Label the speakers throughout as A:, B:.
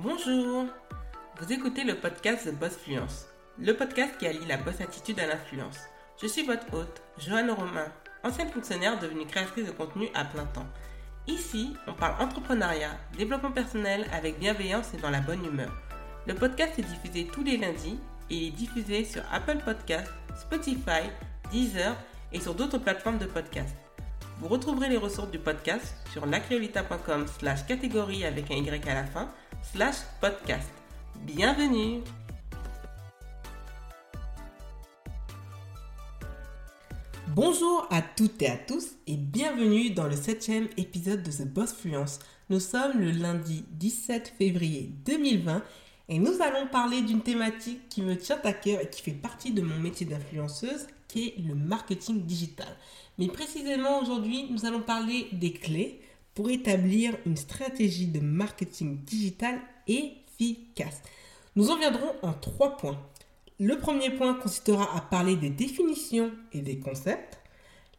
A: Bonjour Vous écoutez le podcast The Boss Fluence, le podcast qui allie la boss attitude à l'influence. Je suis votre hôte, Joanne Romain, ancienne fonctionnaire devenue créatrice de contenu à plein temps. Ici, on parle entrepreneuriat, développement personnel avec bienveillance et dans la bonne humeur. Le podcast est diffusé tous les lundis et est diffusé sur Apple Podcasts, Spotify, Deezer et sur d'autres plateformes de podcast. Vous retrouverez les ressources du podcast sur lacreolita.com slash catégorie avec un Y à la fin slash podcast. Bienvenue Bonjour à toutes et à tous et bienvenue dans le septième épisode de The Boss Fluence. Nous sommes le lundi 17 février 2020 et nous allons parler d'une thématique qui me tient à cœur et qui fait partie de mon métier d'influenceuse qui est le marketing digital. Mais précisément aujourd'hui, nous allons parler des clés pour établir une stratégie de marketing digital efficace. Nous en viendrons en trois points. Le premier point consistera à parler des définitions et des concepts.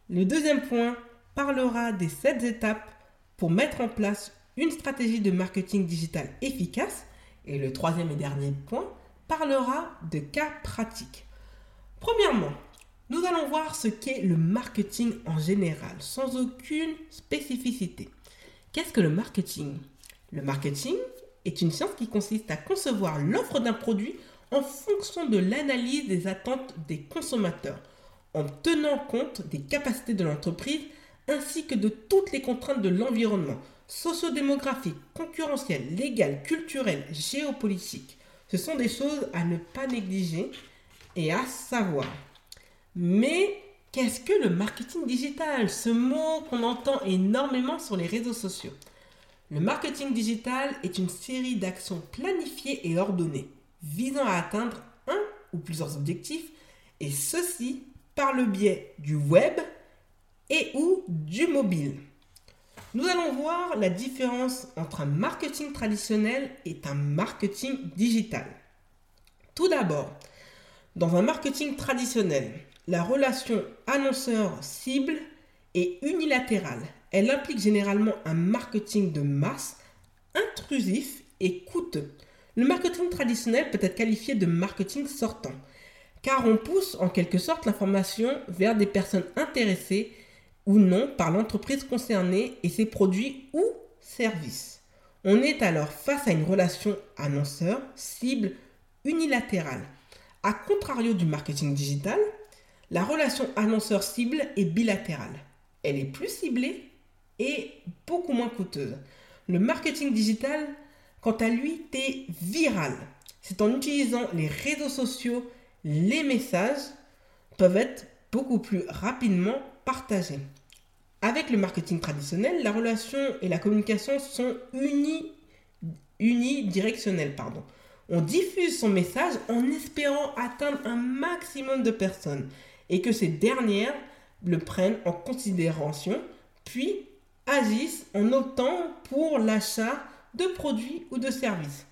A: Le deuxième point parlera des sept étapes pour mettre en place une stratégie de marketing digital efficace. Et le troisième et dernier point parlera de cas pratiques. Premièrement, nous allons voir ce qu'est le marketing en général, sans aucune spécificité. Qu'est-ce que le marketing? Le marketing est une science qui consiste à concevoir l'offre d'un produit en fonction de l'analyse des attentes des consommateurs, en tenant compte des capacités de l'entreprise ainsi que de toutes les contraintes de l'environnement socio-démographique, concurrentiel, légal, culturel, géopolitique. Ce sont des choses à ne pas négliger et à savoir. Mais qu'est-ce que le marketing digital? Ce mot qu'on entend énormément sur les réseaux sociaux. Le marketing digital est une série d'actions planifiées et ordonnées visant à atteindre un ou plusieurs objectifs, et ceci par le biais du web et ou du mobile. Nous allons voir la différence entre un marketing traditionnel et un marketing digital. Tout d'abord, dans un marketing traditionnel, la relation annonceur-cible est unilatérale. Elle implique généralement un marketing de masse, intrusif et coûteux. Le marketing traditionnel peut être qualifié de marketing sortant, car on pousse en quelque sorte l'information vers des personnes intéressées ou non par l'entreprise concernée et ses produits ou services. On est alors face à une relation annonceur-cible unilatérale. A contrario du marketing digital, la relation annonceur-cible est bilatérale. Elle est plus ciblée et beaucoup moins coûteuse. Le marketing digital, quant à lui, est viral. C'est en utilisant les réseaux sociaux, les messages peuvent être beaucoup plus rapidement partagés. Avec le marketing traditionnel, la relation et la communication sont unidirectionnelles. On diffuse son message en espérant atteindre un maximum de personnes et que ces dernières le prennent en considération, puis agissent en optant pour l'achat de produits ou de services.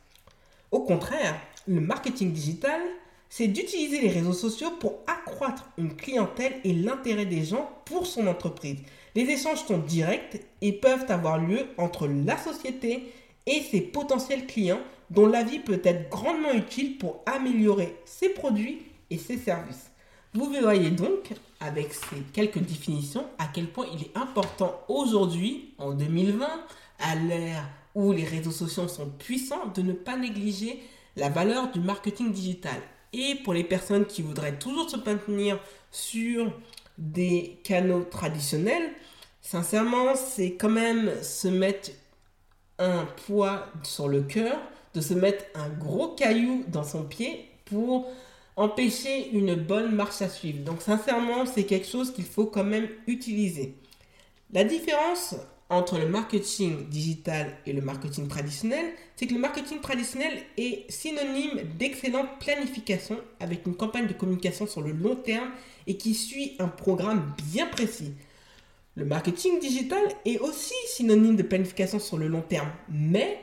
A: Au contraire, le marketing digital, c'est d'utiliser les réseaux sociaux pour accroître une clientèle et l'intérêt des gens pour son entreprise. Les échanges sont directs et peuvent avoir lieu entre la société et ses potentiels clients dont l'avis peut être grandement utile pour améliorer ses produits et ses services. Vous voyez donc, avec ces quelques définitions, à quel point il est important aujourd'hui, en 2020, à l'ère où les réseaux sociaux sont puissants, de ne pas négliger la valeur du marketing digital. Et pour les personnes qui voudraient toujours se maintenir sur des canaux traditionnels, sincèrement, c'est quand même se mettre un poids sur le cœur, de se mettre un gros caillou dans son pied pour empêcher une bonne marche à suivre. Donc sincèrement, c'est quelque chose qu'il faut quand même utiliser. La différence entre le marketing digital et le marketing traditionnel, c'est que le marketing traditionnel est synonyme d'excellente planification avec une campagne de communication sur le long terme et qui suit un programme bien précis. Le marketing digital est aussi synonyme de planification sur le long terme, mais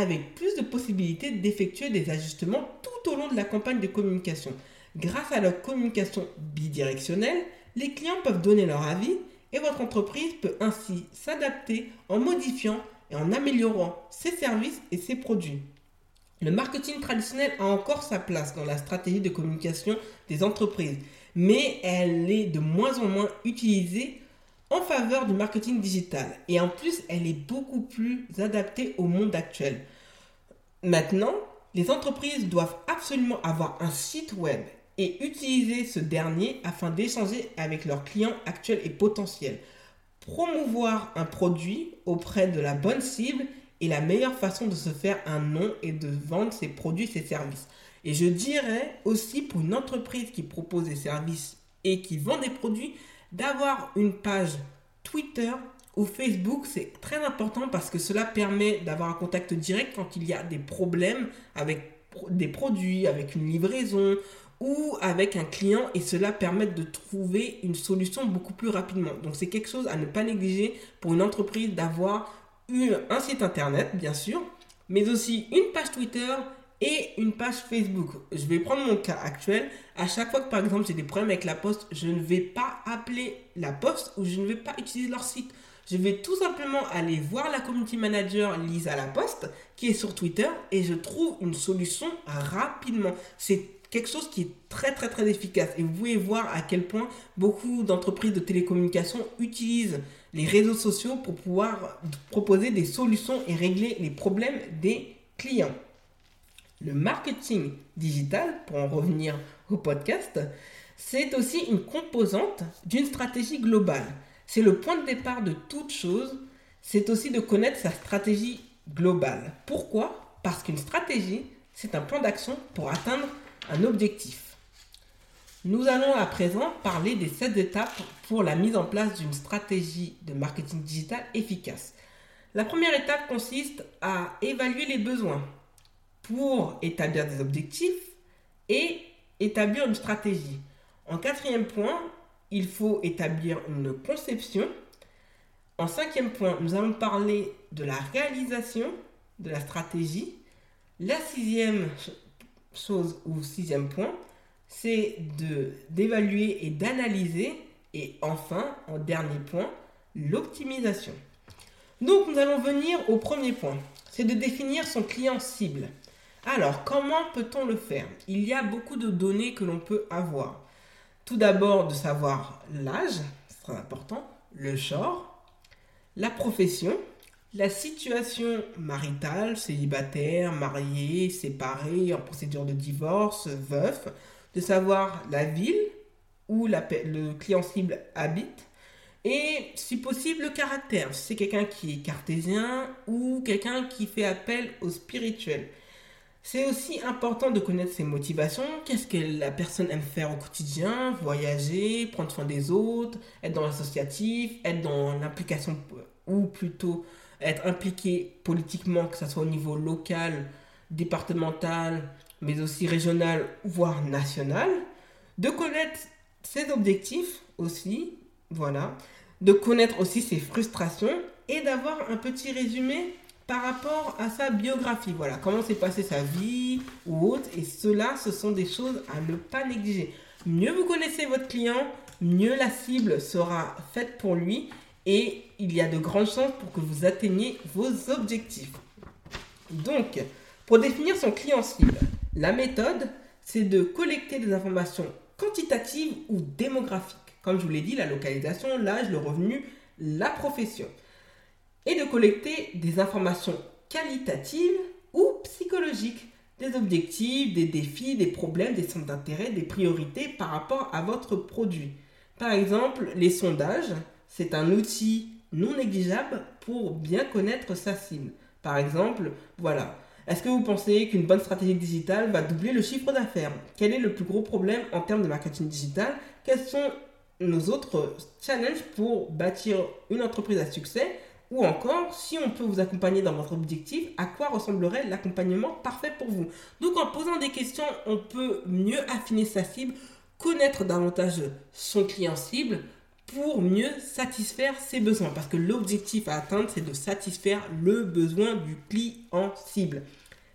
A: avec plus de possibilités d'effectuer des ajustements tout au long de la campagne de communication. Grâce à leur communication bidirectionnelle, les clients peuvent donner leur avis et votre entreprise peut ainsi s'adapter en modifiant et en améliorant ses services et ses produits. Le marketing traditionnel a encore sa place dans la stratégie de communication des entreprises, mais elle est de moins en moins utilisée en faveur du marketing digital. Et en plus, elle est beaucoup plus adaptée au monde actuel. Maintenant, les entreprises doivent absolument avoir un site web et utiliser ce dernier afin d'échanger avec leurs clients actuels et potentiels. Promouvoir un produit auprès de la bonne cible est la meilleure façon de se faire un nom et de vendre ses produits, ses services. Et je dirais aussi pour une entreprise qui propose des services et qui vend des produits, d'avoir une page Twitter ou Facebook, c'est très important parce que cela permet d'avoir un contact direct quand il y a des problèmes avec des produits, avec une livraison ou avec un client et cela permet de trouver une solution beaucoup plus rapidement. Donc c'est quelque chose à ne pas négliger pour une entreprise d'avoir un site internet bien sûr, mais aussi une page Twitter et une page Facebook. Je vais prendre mon cas actuel. À chaque fois que par exemple j'ai des problèmes avec la poste, je ne vais pas appeler la poste ou je ne vais pas utiliser leur site. Je vais tout simplement aller voir la community manager Lisa Laposte qui est sur Twitter et je trouve une solution rapidement. C'est quelque chose qui est très très très efficace et vous pouvez voir à quel point beaucoup d'entreprises de télécommunications utilisent les réseaux sociaux pour pouvoir proposer des solutions et régler les problèmes des clients. Le marketing digital, pour en revenir au podcast, c'est aussi une composante d'une stratégie globale. C'est le point de départ de toute chose, c'est aussi de connaître sa stratégie globale. Pourquoi? Parce qu'une stratégie, c'est un plan d'action pour atteindre un objectif. Nous allons à présent parler des 7 étapes pour la mise en place d'une stratégie de marketing digital efficace. La première étape consiste à évaluer les besoins pour établir des objectifs et établir une stratégie. En quatrième point, il faut établir une conception. En cinquième point, nous allons parler de la réalisation de la stratégie. La sixième chose ou sixième point, c'est d'évaluer et d'analyser. Et enfin, en dernier point, l'optimisation. Donc nous allons venir au premier point, c'est de définir son client cible. Alors, comment peut-on le faire? Il y a beaucoup de données que l'on peut avoir. Tout d'abord, de savoir l'âge, c'est très important, le genre, la profession, la situation maritale, célibataire, marié, séparé, en procédure de divorce, veuf, de savoir la ville où le client cible habite, et si possible le caractère, c'est quelqu'un qui est cartésien ou quelqu'un qui fait appel au spirituel. C'est aussi important de connaître ses motivations, qu'est-ce que la personne aime faire au quotidien, voyager, prendre soin des autres, être dans l'associatif, être dans l'implication ou plutôt être impliqué politiquement, que ce soit au niveau local, départemental, mais aussi régional, voire national. De connaître ses objectifs aussi, voilà. De connaître aussi ses frustrations et d'avoir un petit résumé par rapport à sa biographie. Voilà, comment s'est passée sa vie ou autre. Et cela, ce sont des choses à ne pas négliger. Mieux vous connaissez votre client, mieux la cible sera faite pour lui et il y a de grandes chances pour que vous atteigniez vos objectifs. Donc, pour définir son client cible, la méthode, c'est de collecter des informations quantitatives ou démographiques. Comme je vous l'ai dit, la localisation, l'âge, le revenu, la profession et de collecter des informations qualitatives ou psychologiques, des objectifs, des défis, des problèmes, des centres d'intérêt, des priorités par rapport à votre produit. Par exemple, les sondages, c'est un outil non négligeable pour bien connaître sa cible. Par exemple, voilà. Est-ce que vous pensez qu'une bonne stratégie digitale va doubler le chiffre d'affaires? Quel est le plus gros problème en termes de marketing digital? Quels sont nos autres challenges pour bâtir une entreprise à succès? Ou encore, si on peut vous accompagner dans votre objectif, à quoi ressemblerait l'accompagnement parfait pour vous? Donc en posant des questions, on peut mieux affiner sa cible, connaître davantage son client cible pour mieux satisfaire ses besoins. Parce que l'objectif à atteindre, c'est de satisfaire le besoin du client cible.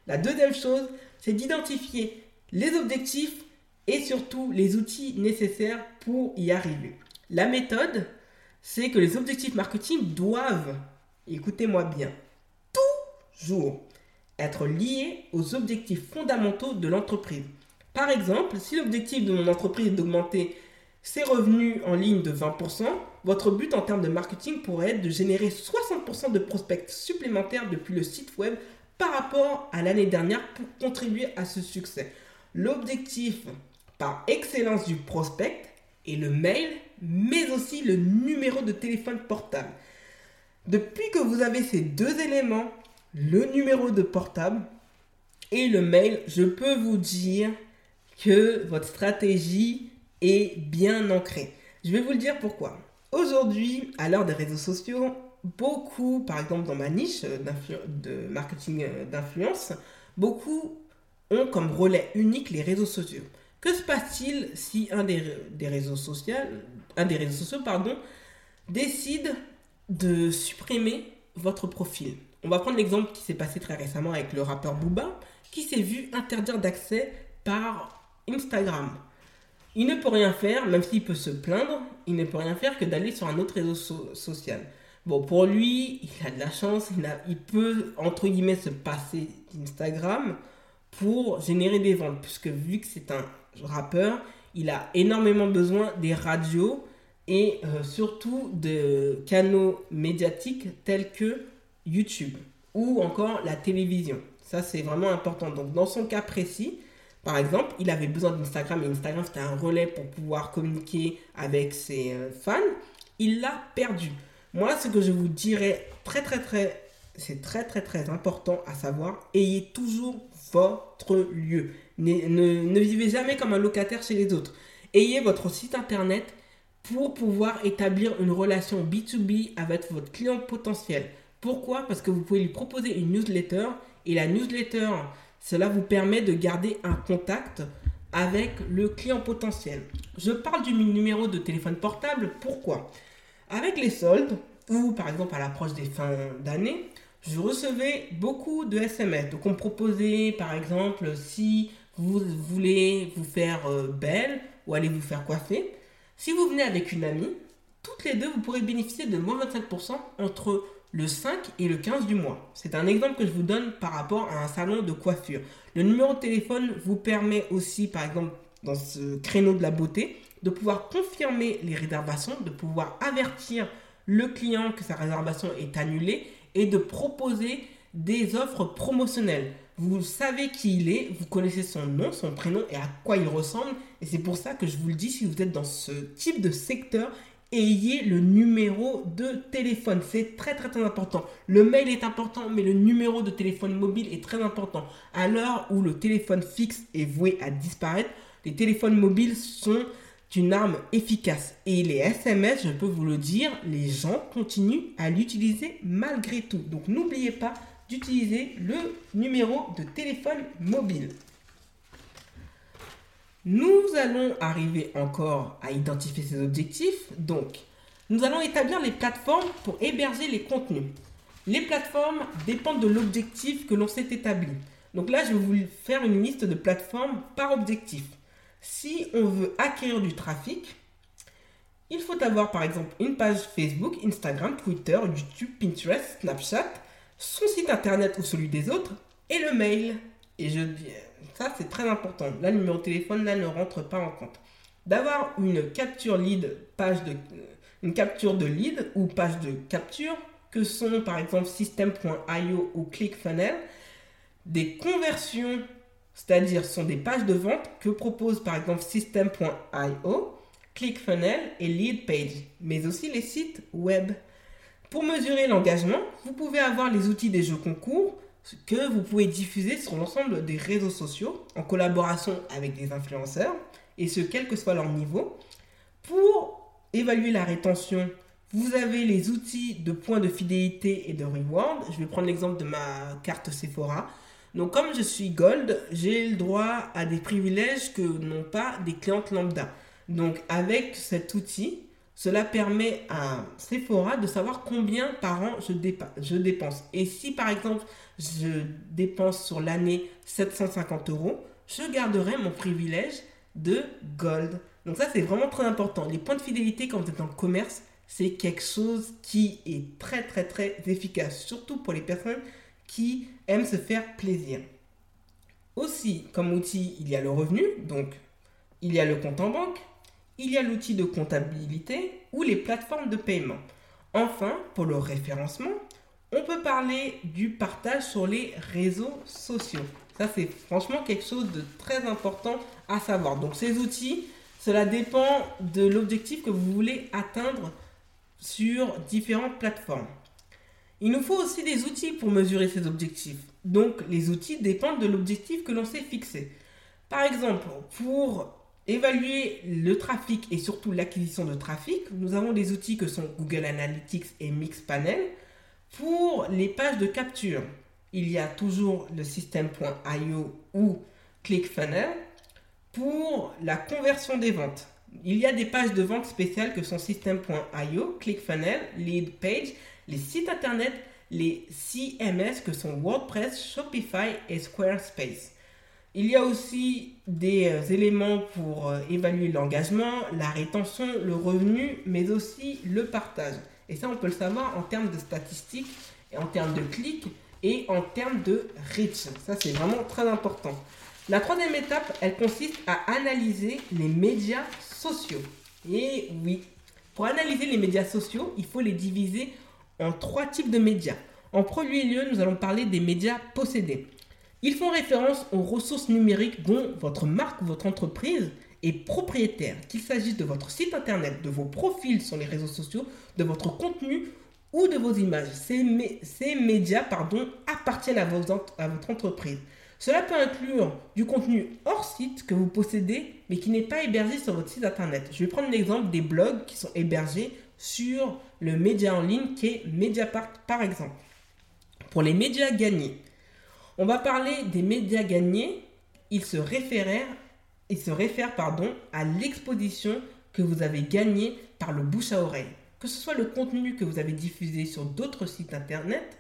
A: La deuxième chose, c'est d'identifier les objectifs et surtout les outils nécessaires pour y arriver. La méthode, c'est que les objectifs marketing doivent, écoutez-moi bien, toujours être liés aux objectifs fondamentaux de l'entreprise. Par exemple, si l'objectif de mon entreprise est d'augmenter ses revenus en ligne de 20%, votre but en termes de marketing pourrait être de générer 60% de prospects supplémentaires depuis le site web par rapport à l'année dernière pour contribuer à ce succès. L'objectif par excellence du prospect est le mail, mais aussi le numéro de téléphone portable. Depuis que vous avez ces deux éléments, le numéro de portable et le mail, je peux vous dire que votre stratégie est bien ancrée. Je vais vous le dire pourquoi. Aujourd'hui, à l'heure des réseaux sociaux, beaucoup, par exemple dans ma niche de marketing euh, d'influence, beaucoup ont comme relais unique les réseaux sociaux. Que se passe-t-il si un des, réseaux sociaux, un des réseaux sociaux pardon, décide de supprimer votre profil On va prendre l'exemple qui s'est passé très récemment avec le rappeur Booba, qui s'est vu interdire d'accès par Instagram. Il ne peut rien faire, même s'il peut se plaindre, il ne peut rien faire que d'aller sur un autre réseau social. Bon, pour lui, il a de la chance, il, il peut, entre guillemets, se passer d'Instagram pour générer des ventes, puisque vu que c'est un rappeur, il a énormément besoin des radios et euh, surtout de canaux médiatiques tels que YouTube ou encore la télévision. Ça, c'est vraiment important. Donc, dans son cas précis, par exemple, il avait besoin d'Instagram et Instagram, c'était un relais pour pouvoir communiquer avec ses euh, fans. Il l'a perdu. Moi, ce que je vous dirais très, très, très, c'est très, très, très important à savoir, ayez toujours votre lieu. Ne, ne, vivez jamais comme un locataire chez les autres. Ayez votre site internet pour pouvoir établir une relation B2B avec votre client potentiel. Pourquoi? Parce que vous pouvez lui proposer une newsletter et la newsletter, cela vous permet de garder un contact avec le client potentiel. Je parle du numéro de téléphone portable. Pourquoi? Avec les soldes, ou par exemple à l'approche des fins d'année, je recevais beaucoup de SMS. Donc on me proposait par exemple si vous voulez vous faire euh, belle ou aller vous faire coiffer, si vous venez avec une amie, toutes les deux vous pourrez bénéficier de moins 25% entre le 5 et le 15 du mois. C'est un exemple que je vous donne par rapport à un salon de coiffure. Le numéro de téléphone vous permet aussi par exemple dans ce créneau de la beauté de pouvoir confirmer les réservations, de pouvoir avertir le client que sa réservation est annulée et de proposer des offres promotionnelles. Vous savez qui il est, vous connaissez son nom, son prénom et à quoi il ressemble. Et c'est pour ça que je vous le dis, si vous êtes dans ce type de secteur, ayez le numéro de téléphone. C'est très très très important. Le mail est important, mais le numéro de téléphone mobile est très important. À l'heure où le téléphone fixe est voué à disparaître, les téléphones mobiles sont une arme efficace. Et les SMS, je peux vous le dire, les gens continuent à l'utiliser malgré tout. Donc n'oubliez pas d'utiliser le numéro de téléphone mobile. Nous allons arriver encore à identifier ces objectifs. Donc, nous allons établir les plateformes pour héberger les contenus. Les plateformes dépendent de l'objectif que l'on s'est établi. Donc là, je vais vous faire une liste de plateformes par objectif. Si on veut acquérir du trafic, il faut avoir par exemple une page Facebook, Instagram, Twitter, YouTube, Pinterest, Snapchat, son site internet ou celui des autres et le mail. Et je dis, ça c'est très important. Là, le numéro de téléphone là ne rentre pas en compte. D'avoir une capture lead, page de, une capture de lead ou page de capture que sont par exemple system.io ou ClickFunnels, des conversions c'est-à-dire ce sont des pages de vente que propose par exemple System.io, ClickFunnels et LeadPage, mais aussi les sites web. Pour mesurer l'engagement, vous pouvez avoir les outils des jeux concours que vous pouvez diffuser sur l'ensemble des réseaux sociaux en collaboration avec des influenceurs, et ce quel que soit leur niveau. Pour évaluer la rétention, vous avez les outils de points de fidélité et de reward. Je vais prendre l'exemple de ma carte Sephora. Donc comme je suis gold, j'ai le droit à des privilèges que n'ont pas des clientes lambda. Donc avec cet outil, cela permet à Sephora de savoir combien par an je, dépense. Et si par exemple je dépense sur l'année 750 euros, je garderai mon privilège de gold. Donc ça c'est vraiment très important. Les points de fidélité quand vous êtes en commerce, c'est quelque chose qui est très très très efficace, surtout pour les personnes qui aiment se faire plaisir. Aussi, comme outil, il y a le revenu, donc il y a le compte en banque, il y a l'outil de comptabilité ou les plateformes de paiement. Enfin, pour le référencement, on peut parler du partage sur les réseaux sociaux. Ça, c'est franchement quelque chose de très important à savoir. Donc, ces outils, cela dépend de l'objectif que vous voulez atteindre sur différentes plateformes. Il nous faut aussi des outils pour mesurer ces objectifs. Donc, les outils dépendent de l'objectif que l'on s'est fixé. Par exemple, pour évaluer le trafic et surtout l'acquisition de trafic, nous avons des outils que sont Google Analytics et Mixpanel. Pour les pages de capture, il y a toujours le système.io ou ClickFunnels. Pour la conversion des ventes, il y a des pages de vente spéciales que sont système.io, ClickFunnels, LeadPage, les sites internet, les CMS que sont WordPress, Shopify et Squarespace. Il y a aussi des euh, éléments pour euh, évaluer l'engagement, la rétention, le revenu, mais aussi le partage. Et ça, on peut le savoir en termes de statistiques, en termes de clics et en termes de reach. Ça, c'est vraiment très important. La troisième étape, elle consiste à analyser les médias sociaux. Et oui, pour analyser les médias sociaux, il faut les diviser en trois types de médias. En premier lieu, nous allons parler des médias possédés. Ils font référence aux ressources numériques dont votre marque ou votre entreprise est propriétaire, qu'il s'agisse de votre site internet, de vos profils sur les réseaux sociaux, de votre contenu ou de vos images. Ces, médias pardon, appartiennent à, à votre entreprise. Cela peut inclure du contenu hors site que vous possédez mais qui n'est pas hébergé sur votre site internet. Je vais prendre l'exemple des blogs qui sont hébergés sur le média en ligne qui est Mediapart par exemple. Pour les médias gagnés, on va parler des médias gagnés. Ils se réfèrent, pardon, à l'exposition que vous avez gagnée par le bouche à oreille. Que ce soit le contenu que vous avez diffusé sur d'autres sites internet,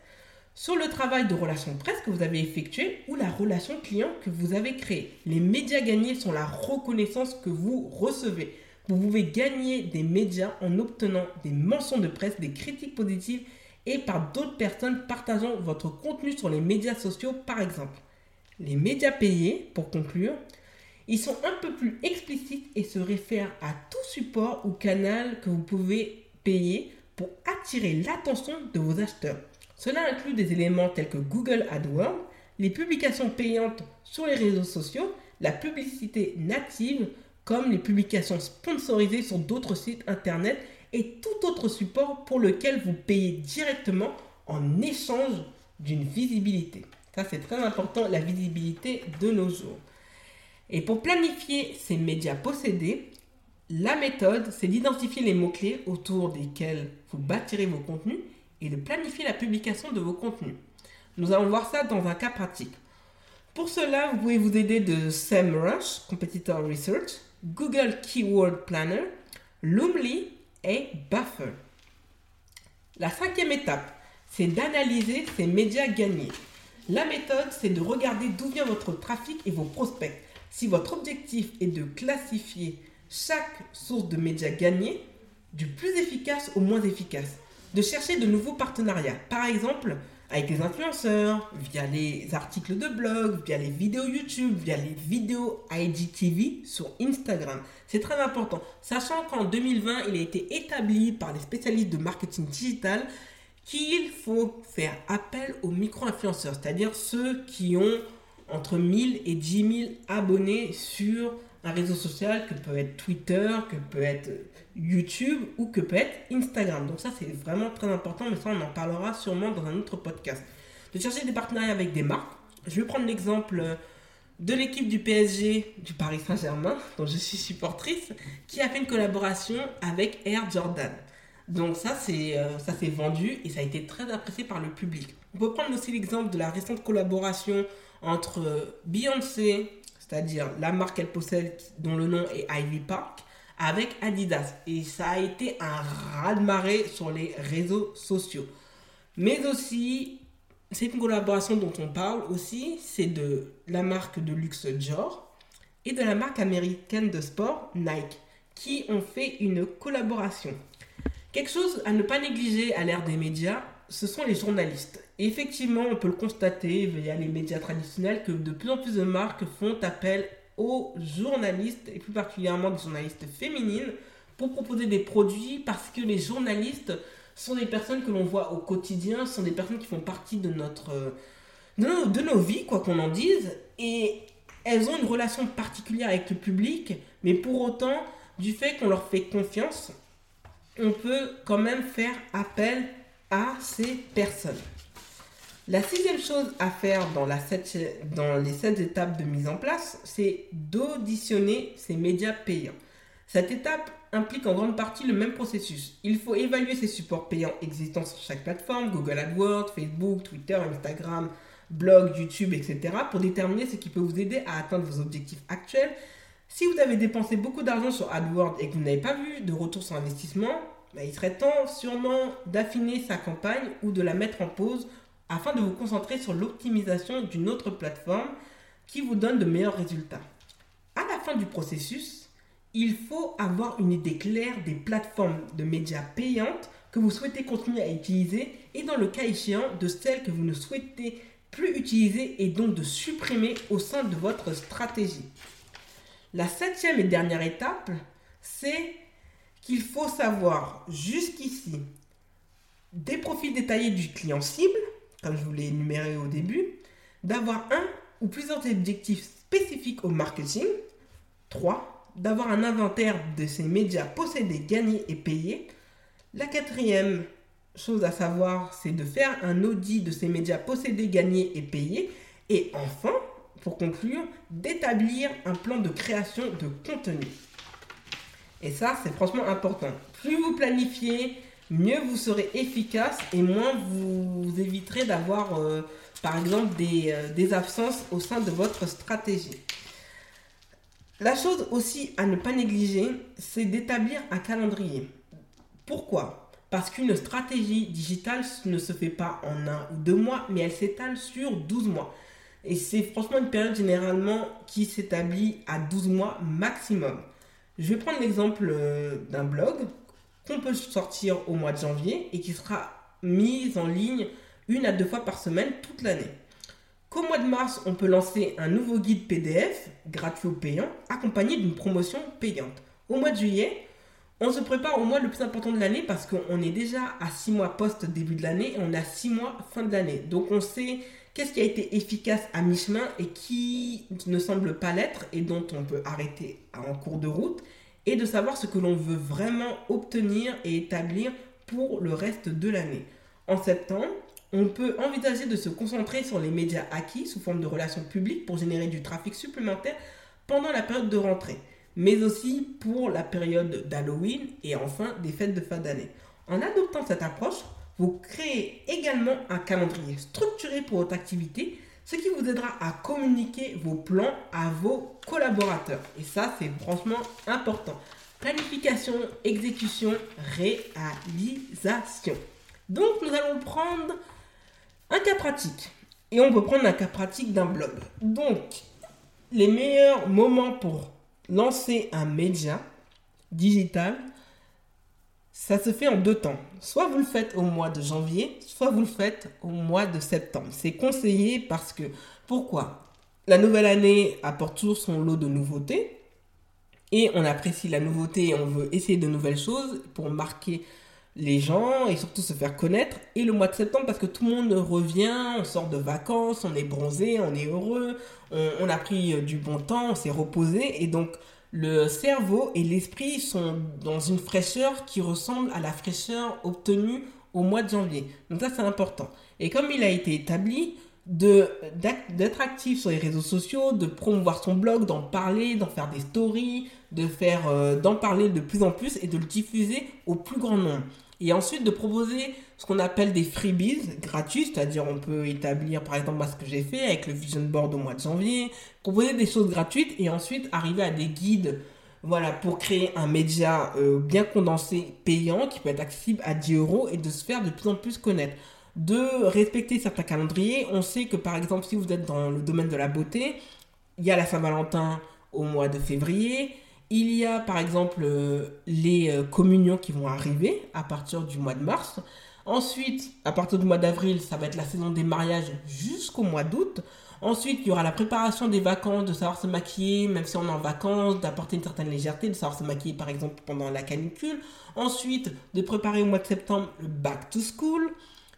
A: sur le travail de relation presse que vous avez effectué ou la relation client que vous avez créée. Les médias gagnés sont la reconnaissance que vous recevez. Vous pouvez gagner des médias en obtenant des mentions de presse, des critiques positives et par d'autres personnes partageant votre contenu sur les médias sociaux par exemple. Les médias payés, pour conclure, ils sont un peu plus explicites et se réfèrent à tout support ou canal que vous pouvez payer pour attirer l'attention de vos acheteurs. Cela inclut des éléments tels que Google AdWords, les publications payantes sur les réseaux sociaux, la publicité native, comme les publications sponsorisées sur d'autres sites internet et tout autre support pour lequel vous payez directement en échange d'une visibilité. Ça, c'est très important, la visibilité de nos jours. Et pour planifier ces médias possédés, la méthode, c'est d'identifier les mots-clés autour desquels vous bâtirez vos contenus et de planifier la publication de vos contenus. Nous allons voir ça dans un cas pratique. Pour cela, vous pouvez vous aider de SEMrush, Competitor Research, Google Keyword Planner, Loomly et Buffer. La cinquième étape, c'est d'analyser ces médias gagnés. La méthode, c'est de regarder d'où vient votre trafic et vos prospects. Si votre objectif est de classifier chaque source de médias gagnés, du plus efficace au moins efficace, de chercher de nouveaux partenariats. Par exemple, avec les influenceurs, via les articles de blog, via les vidéos YouTube, via les vidéos IGTV sur Instagram. C'est très important, sachant qu'en 2020, il a été établi par les spécialistes de marketing digital qu'il faut faire appel aux micro-influenceurs, c'est-à-dire ceux qui ont entre 1000 et 10 000 abonnés sur réseau social que peut être Twitter, que peut être YouTube ou que peut être Instagram. Donc ça c'est vraiment très important, mais ça on en parlera sûrement dans un autre podcast. De chercher des partenariats avec des marques. Je vais prendre l'exemple de l'équipe du PSG du Paris Saint-Germain, dont je suis supportrice, qui a fait une collaboration avec Air Jordan. Donc ça c'est euh, ça s'est vendu et ça a été très apprécié par le public. On peut prendre aussi l'exemple de la récente collaboration entre Beyoncé, c'est-à-dire la marque qu'elle possède dont le nom est Ivy Park, avec Adidas. Et ça a été un raz-de-marée sur les réseaux sociaux. Mais aussi, c'est une collaboration dont on parle aussi, c'est de la marque de luxe Dior et de la marque américaine de sport Nike, qui ont fait une collaboration. Quelque chose à ne pas négliger à l'ère des médias, ce sont les journalistes. Effectivement, on peut le constater via les médias traditionnels que de plus en plus de marques font appel aux journalistes, et plus particulièrement des journalistes féminines, pour proposer des produits parce que les journalistes sont des personnes que l'on voit au quotidien, sont des personnes qui font partie de notre de nos vies, quoi qu'on en dise, et elles ont une relation particulière avec le public, mais pour autant, du fait qu'on leur fait confiance, on peut quand même faire appel à ces personnes. La sixième chose à faire dans, les sept étapes de mise en place, c'est d'auditionner ces médias payants. Cette étape implique en grande partie le même processus. Il faut évaluer ces supports payants existants sur chaque plateforme, Google AdWords, Facebook, Twitter, Instagram, blog, YouTube, etc., pour déterminer ce qui peut vous aider à atteindre vos objectifs actuels. Si vous avez dépensé beaucoup d'argent sur AdWords et que vous n'avez pas vu de retour sur investissement, bah, il serait temps sûrement d'affiner sa campagne ou de la mettre en pause afin de vous concentrer sur l'optimisation d'une autre plateforme qui vous donne de meilleurs résultats. À la fin du processus, il faut avoir une idée claire des plateformes de médias payantes que vous souhaitez continuer à utiliser et dans le cas échéant de celles que vous ne souhaitez plus utiliser et donc de supprimer au sein de votre stratégie. La septième et dernière étape, c'est qu'il faut savoir jusqu'ici des profils détaillés du client cible, comme je vous l'ai énuméré au début, d'avoir un ou plusieurs objectifs spécifiques au marketing. 3. D'avoir un inventaire de ces médias possédés, gagnés et payés. La quatrième chose à savoir, c'est de faire un audit de ces médias possédés, gagnés et payés. Et enfin, pour conclure, d'établir un plan de création de contenu. Et ça, c'est franchement important. Plus vous planifiez, mieux vous serez efficace et moins vous, éviterez d'avoir, euh, par exemple, des, euh, des absences au sein de votre stratégie. La chose aussi à ne pas négliger, c'est d'établir un calendrier. Pourquoi? Parce qu'une stratégie digitale ne se fait pas en un ou deux mois, mais elle s'étale sur 12 mois. Et c'est franchement une période généralement qui s'établit à 12 mois maximum. Je vais prendre l'exemple euh, d'un blog qu'on peut sortir au mois de janvier et qui sera mise en ligne une à deux fois par semaine toute l'année. Qu'au mois de mars, on peut lancer un nouveau guide PDF, gratuit ou payant, accompagné d'une promotion payante. Au mois de juillet, on se prépare au mois le plus important de l'année parce qu'on est déjà à six mois post-début de l'année et on a six mois fin de l'année. Donc on sait qu'est-ce qui a été efficace à mi-chemin et qui ne semble pas l'être et dont on peut arrêter en cours de route et de savoir ce que l'on veut vraiment obtenir et établir pour le reste de l'année. En septembre, on peut envisager de se concentrer sur les médias acquis sous forme de relations publiques pour générer du trafic supplémentaire pendant la période de rentrée, mais aussi pour la période d'Halloween et enfin des fêtes de fin d'année. En adoptant cette approche, vous créez également un calendrier structuré pour votre activité ce qui vous aidera à communiquer vos plans à vos collaborateurs. Et ça, c'est franchement important. Planification, exécution, réalisation. Donc, nous allons prendre un cas pratique. Et on peut prendre un cas pratique d'un blog. Donc, les meilleurs moments pour lancer un média digital, ça se fait en deux temps. Soit vous le faites au mois de janvier, soit vous le faites au mois de septembre. C'est conseillé parce que, pourquoi? La nouvelle année apporte toujours son lot de nouveautés. Et on apprécie la nouveauté et on veut essayer de nouvelles choses pour marquer les gens et surtout se faire connaître. Et le mois de septembre parce que tout le monde revient, on sort de vacances, on est bronzé, on est heureux, on, on a pris du bon temps, on s'est reposé. Et donc le cerveau et l'esprit sont dans une fraîcheur qui ressemble à la fraîcheur obtenue au mois de janvier. Donc ça, c'est important. Et comme il a été établi, d'être actif sur les réseaux sociaux, de promouvoir son blog, d'en parler, d'en faire des stories, de faire euh, d'en parler de plus en plus et de le diffuser au plus grand nombre. Et ensuite de proposer ce qu'on appelle des freebies gratuits, c'est-à-dire on peut établir par exemple ce que j'ai fait avec le vision board au mois de janvier, proposer des choses gratuites et ensuite arriver à des guides voilà, pour créer un média euh, bien condensé, payant, qui peut être accessible à 10 euros et de se faire de plus en plus connaître. De respecter certains calendriers. On sait que par exemple, si vous êtes dans le domaine de la beauté, il y a la Saint-Valentin au mois de février, il y a par exemple euh, les euh, communions qui vont arriver à partir du mois de mars. Ensuite, à partir du mois d'avril, ça va être la saison des mariages jusqu'au mois d'août. Ensuite, il y aura la préparation des vacances, de savoir se maquiller, même si on est en vacances, d'apporter une certaine légèreté, de savoir se maquiller par exemple pendant la canicule. Ensuite, de préparer au mois de septembre le back to school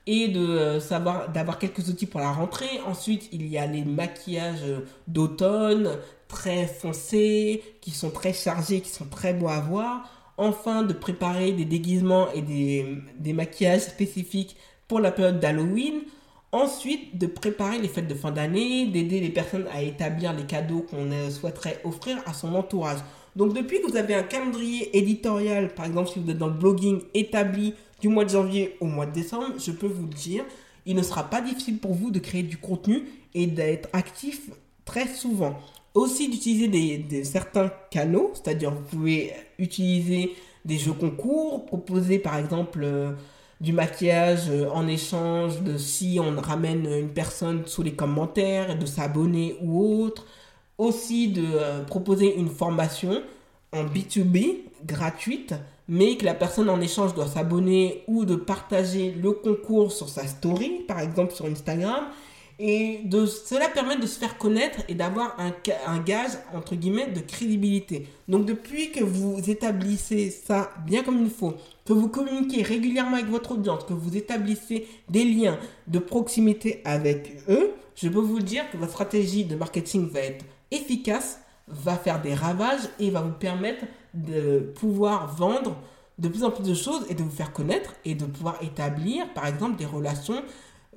A: et de euh, savoir d'avoir quelques outils pour la rentrée. Ensuite, il y a les maquillages d'automne très foncés, qui sont très chargés, qui sont très beaux à voir. Enfin, de préparer des déguisements et des, maquillages spécifiques pour la période d'Halloween. Ensuite, de préparer les fêtes de fin d'année, d'aider les personnes à établir les cadeaux qu'on euh, souhaiterait offrir à son entourage. Donc depuis que vous avez un calendrier éditorial, par exemple si vous êtes dans le blogging établi du mois de janvier au mois de décembre, je peux vous le dire, il ne sera pas difficile pour vous de créer du contenu et d'être actif très souvent. Aussi d'utiliser des, certains canaux, c'est-à-dire vous pouvez utiliser des jeux concours, proposer par exemple... Euh, du maquillage euh, en échange de si on ramène une personne sous les commentaires, de s'abonner ou autre. Aussi de euh, proposer une formation en B2B gratuite, mais que la personne en échange doit s'abonner ou de partager le concours sur sa story, par exemple sur Instagram. Et cela permet de se faire connaître et d'avoir un, un, gage, entre guillemets, de crédibilité. Donc depuis que vous établissez ça bien comme il faut, que vous communiquez régulièrement avec votre audience, que vous établissez des liens de proximité avec eux, je peux vous dire que votre stratégie de marketing va être efficace, va faire des ravages et va vous permettre de pouvoir vendre de plus en plus de choses et de vous faire connaître et de pouvoir établir, par exemple, des relations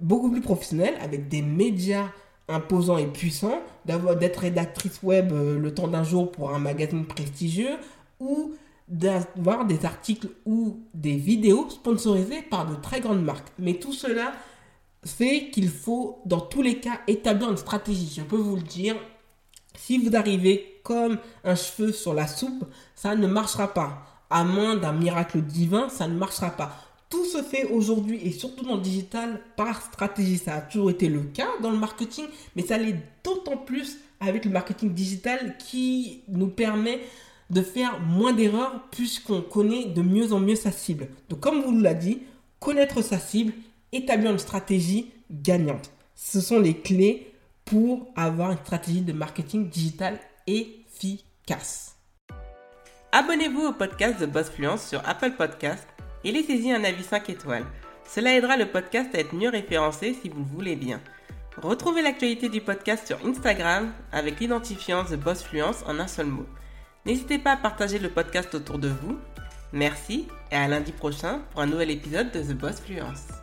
A: beaucoup plus professionnel avec des médias imposants et puissants, d'avoir d'être rédactrice web euh, le temps d'un jour pour un magazine prestigieux ou d'avoir des articles ou des vidéos sponsorisées par de très grandes marques. Mais tout cela fait qu'il faut dans tous les cas établir une stratégie. Je peux vous le dire, si vous arrivez comme un cheveu sur la soupe, ça ne marchera pas. À moins d'un miracle divin, ça ne marchera pas tout se fait aujourd'hui et surtout dans le digital par stratégie. Ça a toujours été le cas dans le marketing, mais ça l'est d'autant plus avec le marketing digital qui nous permet de faire moins d'erreurs puisqu'on connaît de mieux en mieux sa cible. Donc comme vous l'a dit, connaître sa cible, établir une stratégie gagnante. Ce sont les clés pour avoir une stratégie de marketing digital efficace. Abonnez-vous au podcast de Boss Fluence sur Apple Podcast et laissez-y un avis 5 étoiles. Cela aidera le podcast à être mieux référencé si vous le voulez bien. Retrouvez l'actualité du podcast sur Instagram avec l'identifiant The Boss Fluence en un seul mot. N'hésitez pas à partager le podcast autour de vous. Merci et à lundi prochain pour un nouvel épisode de The Boss Fluence.